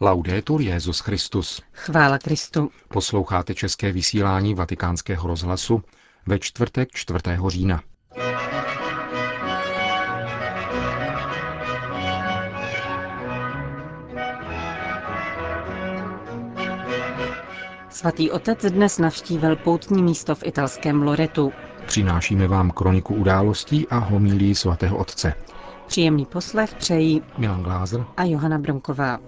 Laudetur Jezus Christus. Chvála Kristu. Posloucháte české vysílání Vatikánského rozhlasu ve čtvrtek 4. října. Svatý otec dnes navštívil poutní místo v italském Loretu. Přinášíme vám kroniku událostí a homílí svatého otce. Příjemný poslech přejí Milan Glázer a Johana Bronková.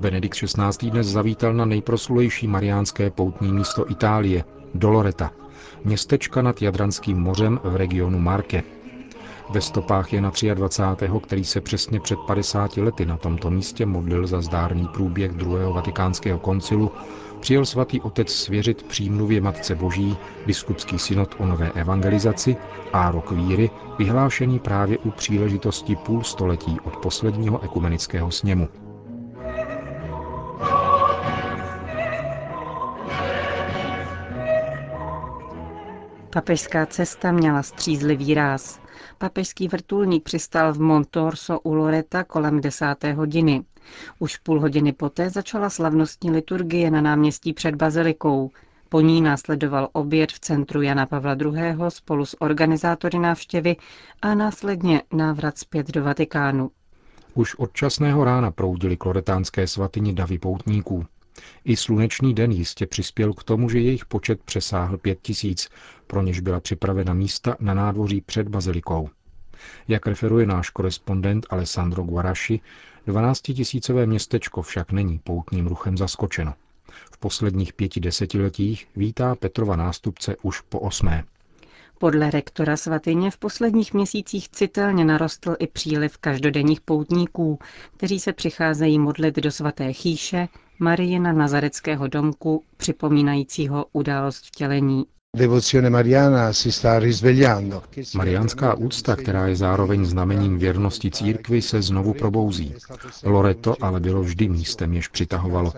Benedikt XVI. dnes zavítal na nejproslulejší mariánské poutní místo Itálie, Doloreta, městečka nad Jadranským mořem v regionu Marke. Ve stopách je na 23., který se přesně před 50 lety na tomto místě modlil za zdárný průběh druhého vatikánského koncilu, přijel svatý otec svěřit přímluvě Matce Boží biskupský synod o nové evangelizaci a rok víry, vyhlášený právě u příležitosti půl století od posledního ekumenického sněmu. Papežská cesta měla střízlivý ráz. Papežský vrtulník přistál v Montorso u Loreta kolem desáté hodiny. Už půl hodiny poté začala slavnostní liturgie na náměstí před bazilikou. Po ní následoval oběd v centru Jana Pavla II. spolu s organizátory návštěvy a následně návrat zpět do Vatikánu. Už od časného rána proudili kloretánské svatyni davy poutníků. I slunečný den jistě přispěl k tomu, že jejich počet přesáhl pět tisíc, pro něž byla připravena místa na nádvoří před bazilikou. Jak referuje náš korespondent Alessandro Guaraši, 12-tisícové městečko však není poutním ruchem zaskočeno. V posledních pěti desetiletích vítá Petrova nástupce už po osmé. Podle rektora svatyně v posledních měsících citelně narostl i příliv každodenních poutníků, kteří se přicházejí modlit do svaté chýše, Marijina Nazareckého domku, připomínajícího událost vtělení. Mariánská úcta, která je zároveň znamením věrnosti církvy, se znovu probouzí. Loreto ale bylo vždy místem, jež přitahovalo.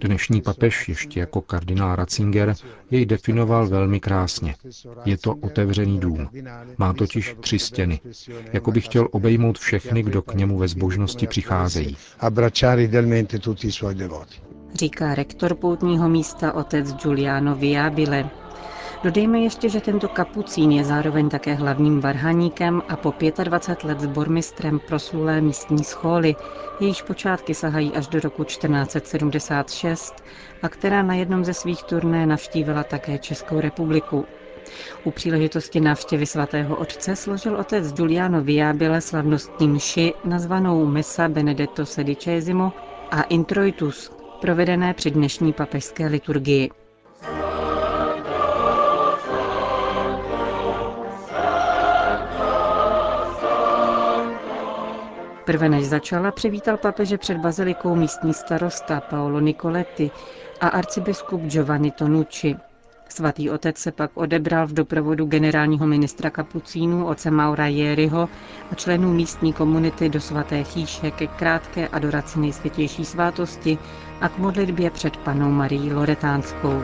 Dnešní papež, ještě jako kardinál Ratzinger, jej definoval velmi krásně. Je to otevřený dům. Má totiž tři stěny. Jako by chtěl obejmout všechny, kdo k němu ve zbožnosti přicházejí. Říká rektor poutního místa otec Giuliano Viabile. Dodejme ještě, že tento kapucín je zároveň také hlavním varhaníkem a po 25 let sbormistrem proslulé místní scholy, jejíž počátky sahají až do roku 1476 a která na jednom ze svých turné navštívila také Českou republiku. U příležitosti návštěvy svatého otce složil otec Giuliano Viabile slavnostní mši nazvanou Messa Benedetto Sedicesimo a Introitus, provedené při dnešní papežské liturgii. Prve než začala, přivítal papeže před bazilikou místní starosta Paolo Nicoletti a arcibiskup Giovanni Tonucci. Svatý otec se pak odebral v doprovodu generálního ministra kapucínů oce Maura Jeriho a členů místní komunity do svaté chýše ke krátké adoraci nejsvětější svátosti a k modlitbě před panou Marií Loretánskou.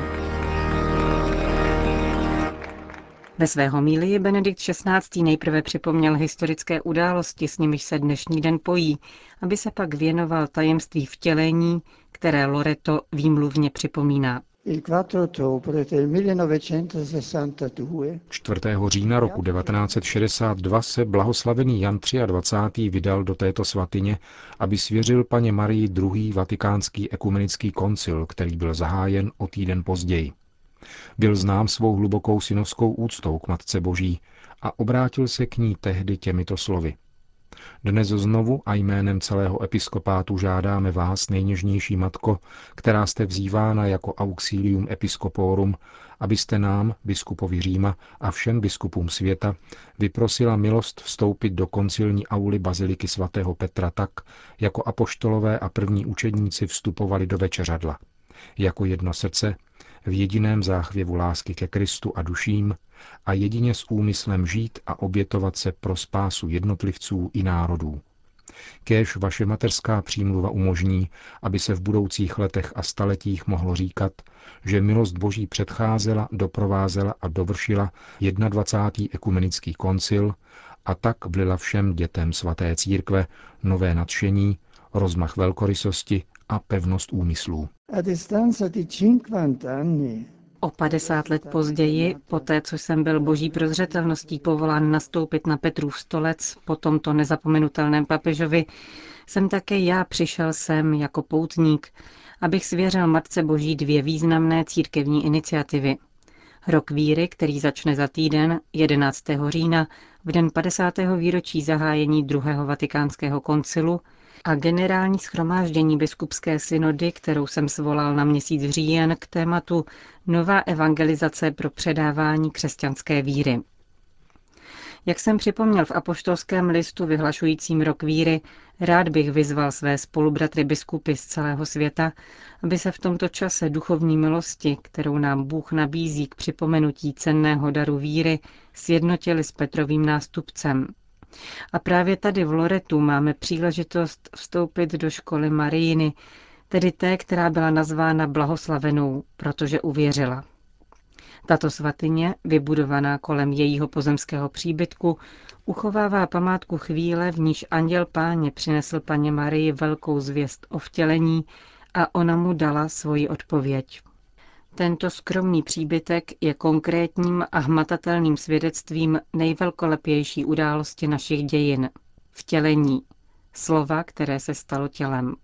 Ve své homílii Benedikt XVI. nejprve připomněl historické události, s nimiž se dnešní den pojí, aby se pak věnoval tajemství vtělení, které Loreto výmluvně připomíná. 4. října roku 1962 se blahoslavený Jan 23. vydal do této svatyně, aby svěřil paně Marii druhý vatikánský ekumenický koncil, který byl zahájen o týden později. Byl znám svou hlubokou synovskou úctou k Matce Boží a obrátil se k ní tehdy těmito slovy. Dnes znovu a jménem celého episkopátu žádáme vás, nejněžnější matko, která jste vzývána jako auxilium episkoporum, abyste nám, biskupovi Říma a všem biskupům světa, vyprosila milost vstoupit do koncilní auly baziliky svatého Petra tak, jako apoštolové a první učedníci vstupovali do večeřadla. Jako jedno srdce, v jediném záchvěvu lásky ke Kristu a duším a jedině s úmyslem žít a obětovat se pro spásu jednotlivců i národů. Kéž vaše mateřská přímluva umožní, aby se v budoucích letech a staletích mohlo říkat, že milost Boží předcházela, doprovázela a dovršila 21. ekumenický koncil a tak vlila všem dětem svaté církve nové nadšení, rozmach velkorysosti a pevnost úmyslů. O 50 let později, poté co jsem byl boží prozřetelností povolán nastoupit na Petrův stolec po tomto nezapomenutelném papežovi, jsem také já přišel sem jako poutník, abych svěřil Matce Boží dvě významné církevní iniciativy. Rok víry, který začne za týden, 11. října, v den 50. výročí zahájení druhého vatikánského koncilu a generální schromáždění biskupské synody, kterou jsem svolal na měsíc říjen k tématu Nová evangelizace pro předávání křesťanské víry. Jak jsem připomněl v apoštolském listu vyhlašujícím rok víry, rád bych vyzval své spolubratry biskupy z celého světa, aby se v tomto čase duchovní milosti, kterou nám Bůh nabízí k připomenutí cenného daru víry, sjednotili s Petrovým nástupcem. A právě tady v Loretu máme příležitost vstoupit do školy Marijiny, tedy té, která byla nazvána blahoslavenou, protože uvěřila. Tato svatyně, vybudovaná kolem jejího pozemského příbytku, uchovává památku chvíle, v níž anděl páně přinesl paně Marii velkou zvěst o vtělení a ona mu dala svoji odpověď. Tento skromný příbytek je konkrétním a hmatatelným svědectvím nejvelkolepější události našich dějin – vtělení, slova, které se stalo tělem.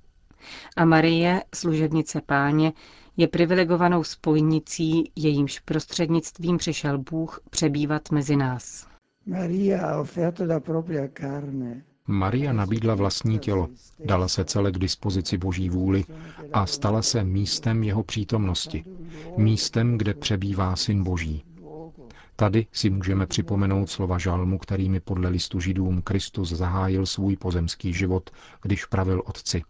A Marie, služebnice páně, je privilegovanou spojnicí, jejímž prostřednictvím přišel Bůh přebývat mezi nás. Maria nabídla vlastní tělo, dala se celé k dispozici Boží vůli a stala se místem jeho přítomnosti, místem, kde přebývá Syn Boží. Tady si můžeme připomenout slova žalmu, kterými podle listu židům Kristus zahájil svůj pozemský život, když pravil otci.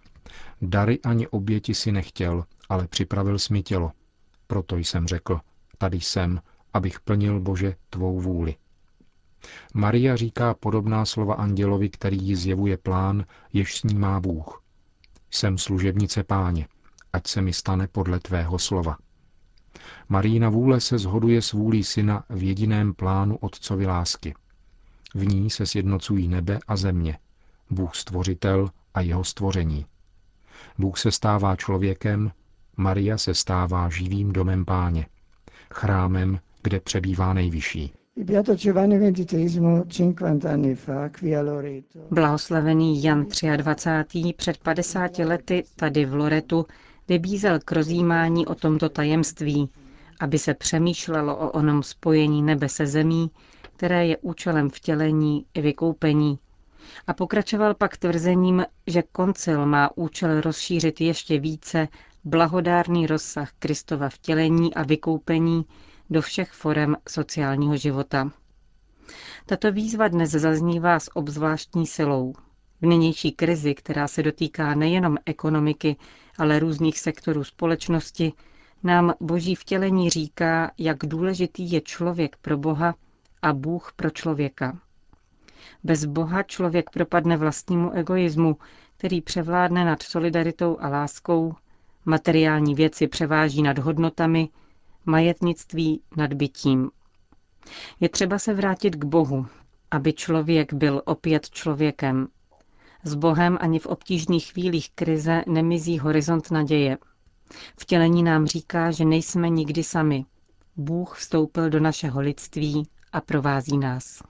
Dary ani oběti si nechtěl, ale připravil jsi mi tělo. Proto jsem řekl, tady jsem, abych plnil Bože tvou vůli. Maria říká podobná slova andělovi, který jí zjevuje plán, jež s ní má Bůh. Jsem služebnice páně, ať se mi stane podle tvého slova. Marína vůle se zhoduje s vůlí syna v jediném plánu otcovi lásky. V ní se sjednocují nebe a země, Bůh stvořitel a jeho stvoření. Bůh se stává člověkem, Maria se stává živým domem páně, chrámem, kde přebývá nejvyšší. Blahoslavený Jan 23. před 50 lety tady v Loretu vybízel k rozjímání o tomto tajemství, aby se přemýšlelo o onom spojení nebe se zemí, které je účelem vtělení i vykoupení. A pokračoval pak tvrzením, že koncil má účel rozšířit ještě více blahodárný rozsah Kristova vtělení a vykoupení do všech forem sociálního života. Tato výzva dnes zaznívá s obzvláštní silou. V nynější krizi, která se dotýká nejenom ekonomiky, ale různých sektorů společnosti, nám boží vtělení říká, jak důležitý je člověk pro Boha a Bůh pro člověka. Bez Boha člověk propadne vlastnímu egoismu, který převládne nad solidaritou a láskou, materiální věci převáží nad hodnotami, majetnictví nad bytím. Je třeba se vrátit k Bohu, aby člověk byl opět člověkem. S Bohem ani v obtížných chvílích krize nemizí horizont naděje. Vtělení nám říká, že nejsme nikdy sami. Bůh vstoupil do našeho lidství a provází nás.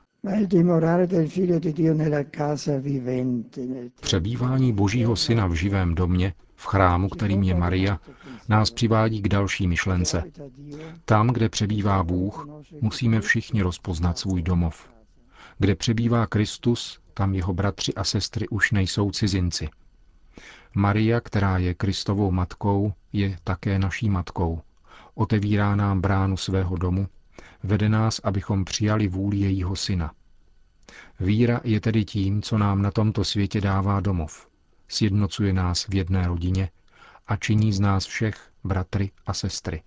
Přebývání Božího Syna v živém domě, v chrámu, kterým je Maria, nás přivádí k další myšlence. Tam, kde přebývá Bůh, musíme všichni rozpoznat svůj domov. Kde přebývá Kristus, tam jeho bratři a sestry už nejsou cizinci. Maria, která je Kristovou matkou, je také naší matkou. Otevírá nám bránu svého domu, vede nás, abychom přijali vůli jejího syna. Víra je tedy tím, co nám na tomto světě dává domov. Sjednocuje nás v jedné rodině a činí z nás všech bratry a sestry.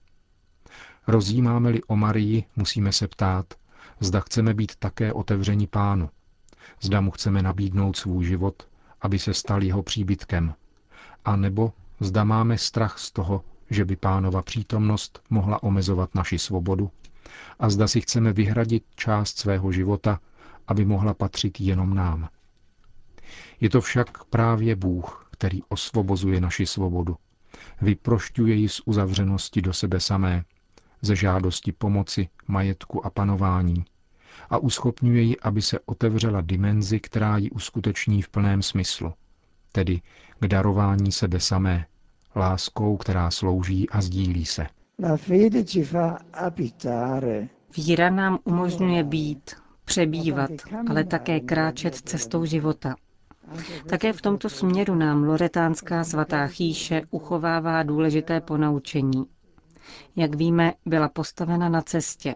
Rozjímáme-li o Marii, musíme se ptát, zda chceme být také otevřeni pánu, zda mu chceme nabídnout svůj život aby se stal jeho příbytkem, a nebo zda máme strach z toho, že by pánova přítomnost mohla omezovat naši svobodu a zda si chceme vyhradit část svého života, aby mohla patřit jenom nám. Je to však právě Bůh, který osvobozuje naši svobodu. Vyprošťuje ji z uzavřenosti do sebe samé, ze žádosti pomoci, majetku a panování a uschopňuje ji, aby se otevřela dimenzi, která ji uskuteční v plném smyslu, tedy k darování sebe samé, láskou, která slouží a sdílí se. Víra nám umožňuje být, přebývat, ale také kráčet cestou života. Také v tomto směru nám loretánská svatá chýše uchovává důležité ponaučení. Jak víme, byla postavena na cestě.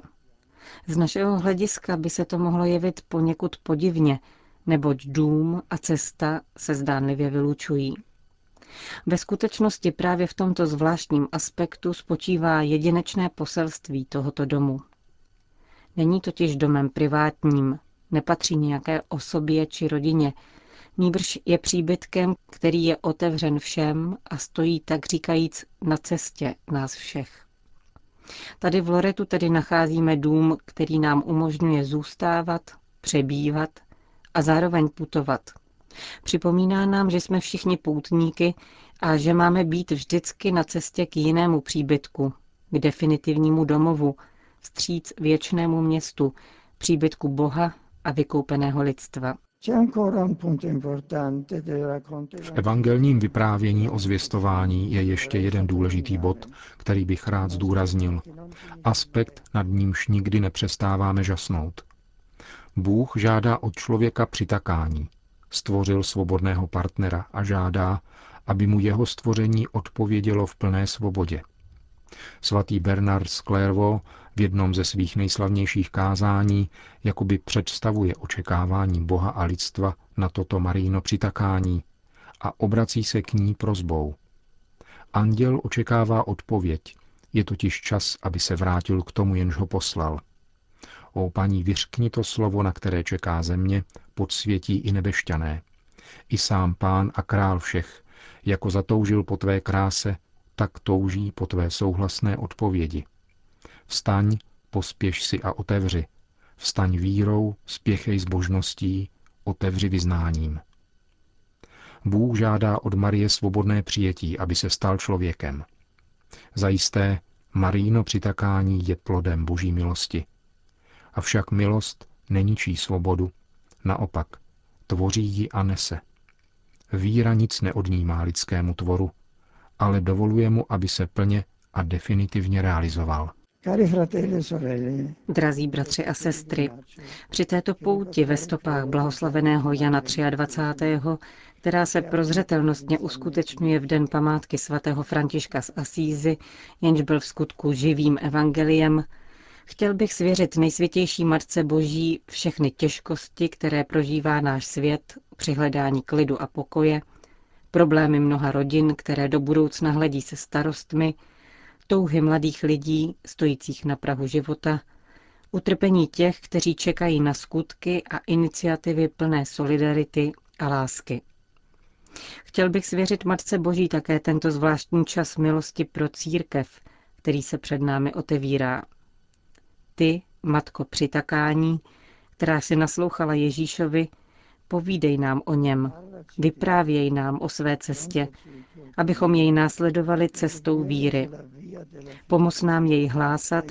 Z našeho hlediska by se to mohlo jevit poněkud podivně, neboť dům a cesta se zdánlivě vylučují. Ve skutečnosti právě v tomto zvláštním aspektu spočívá jedinečné poselství tohoto domu. Není totiž domem privátním, nepatří nějaké osobě či rodině, nýbrž je příbytkem, který je otevřen všem a stojí tak říkajíc na cestě nás všech. Tady v Loretu tedy nacházíme dům, který nám umožňuje zůstávat, přebývat a zároveň putovat. Připomíná nám, že jsme všichni poutníky a že máme být vždycky na cestě k jinému příbytku, k definitivnímu domovu, vstříc věčnému městu, příbytku Boha a vykoupeného lidstva. V evangelním vyprávění o zvěstování je ještě jeden důležitý bod, který bych rád zdůraznil. Aspekt, nad nímž nikdy nepřestáváme žasnout. Bůh žádá od člověka přitakání. Stvořil svobodného partnera a žádá, aby mu jeho stvoření odpovědělo v plné svobodě. Svatý Bernard z v jednom ze svých nejslavnějších kázání jakoby představuje očekávání Boha a lidstva na toto maríno přitakání a obrací se k ní prozbou. Anděl očekává odpověď, je totiž čas, aby se vrátil k tomu, jenž ho poslal. O paní, vyřkni to slovo, na které čeká země, podsvětí i nebešťané. I sám pán a král všech, jako zatoužil po tvé kráse, tak touží po tvé souhlasné odpovědi. Vstaň, pospěš si a otevři. Vstaň vírou, spěchej s božností, otevři vyznáním. Bůh žádá od Marie svobodné přijetí, aby se stal člověkem. Zajisté, Maríno přitakání je plodem boží milosti. Avšak milost neničí svobodu, naopak, tvoří ji a nese. Víra nic neodnímá lidskému tvoru, ale dovoluje mu, aby se plně a definitivně realizoval. E Drazí bratři a sestry, při této pouti ve stopách blahoslaveného Jana 23., která se prozřetelnostně uskutečňuje v den památky svatého Františka z Asízy, jenž byl v skutku živým evangeliem, chtěl bych svěřit nejsvětější Matce Boží všechny těžkosti, které prožívá náš svět při hledání klidu a pokoje, problémy mnoha rodin, které do budoucna hledí se starostmi, touhy mladých lidí, stojících na Prahu života, utrpení těch, kteří čekají na skutky a iniciativy plné solidarity a lásky. Chtěl bych svěřit Matce Boží také tento zvláštní čas milosti pro církev, který se před námi otevírá. Ty, Matko přitakání, která si naslouchala Ježíšovi, povídej nám o něm, vyprávěj nám o své cestě, abychom jej následovali cestou víry. Pomoz nám jej hlásat,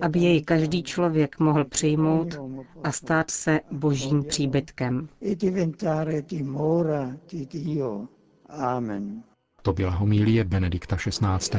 aby jej každý člověk mohl přijmout a stát se božím příbytkem. Amen. To byla homílie Benedikta XVI.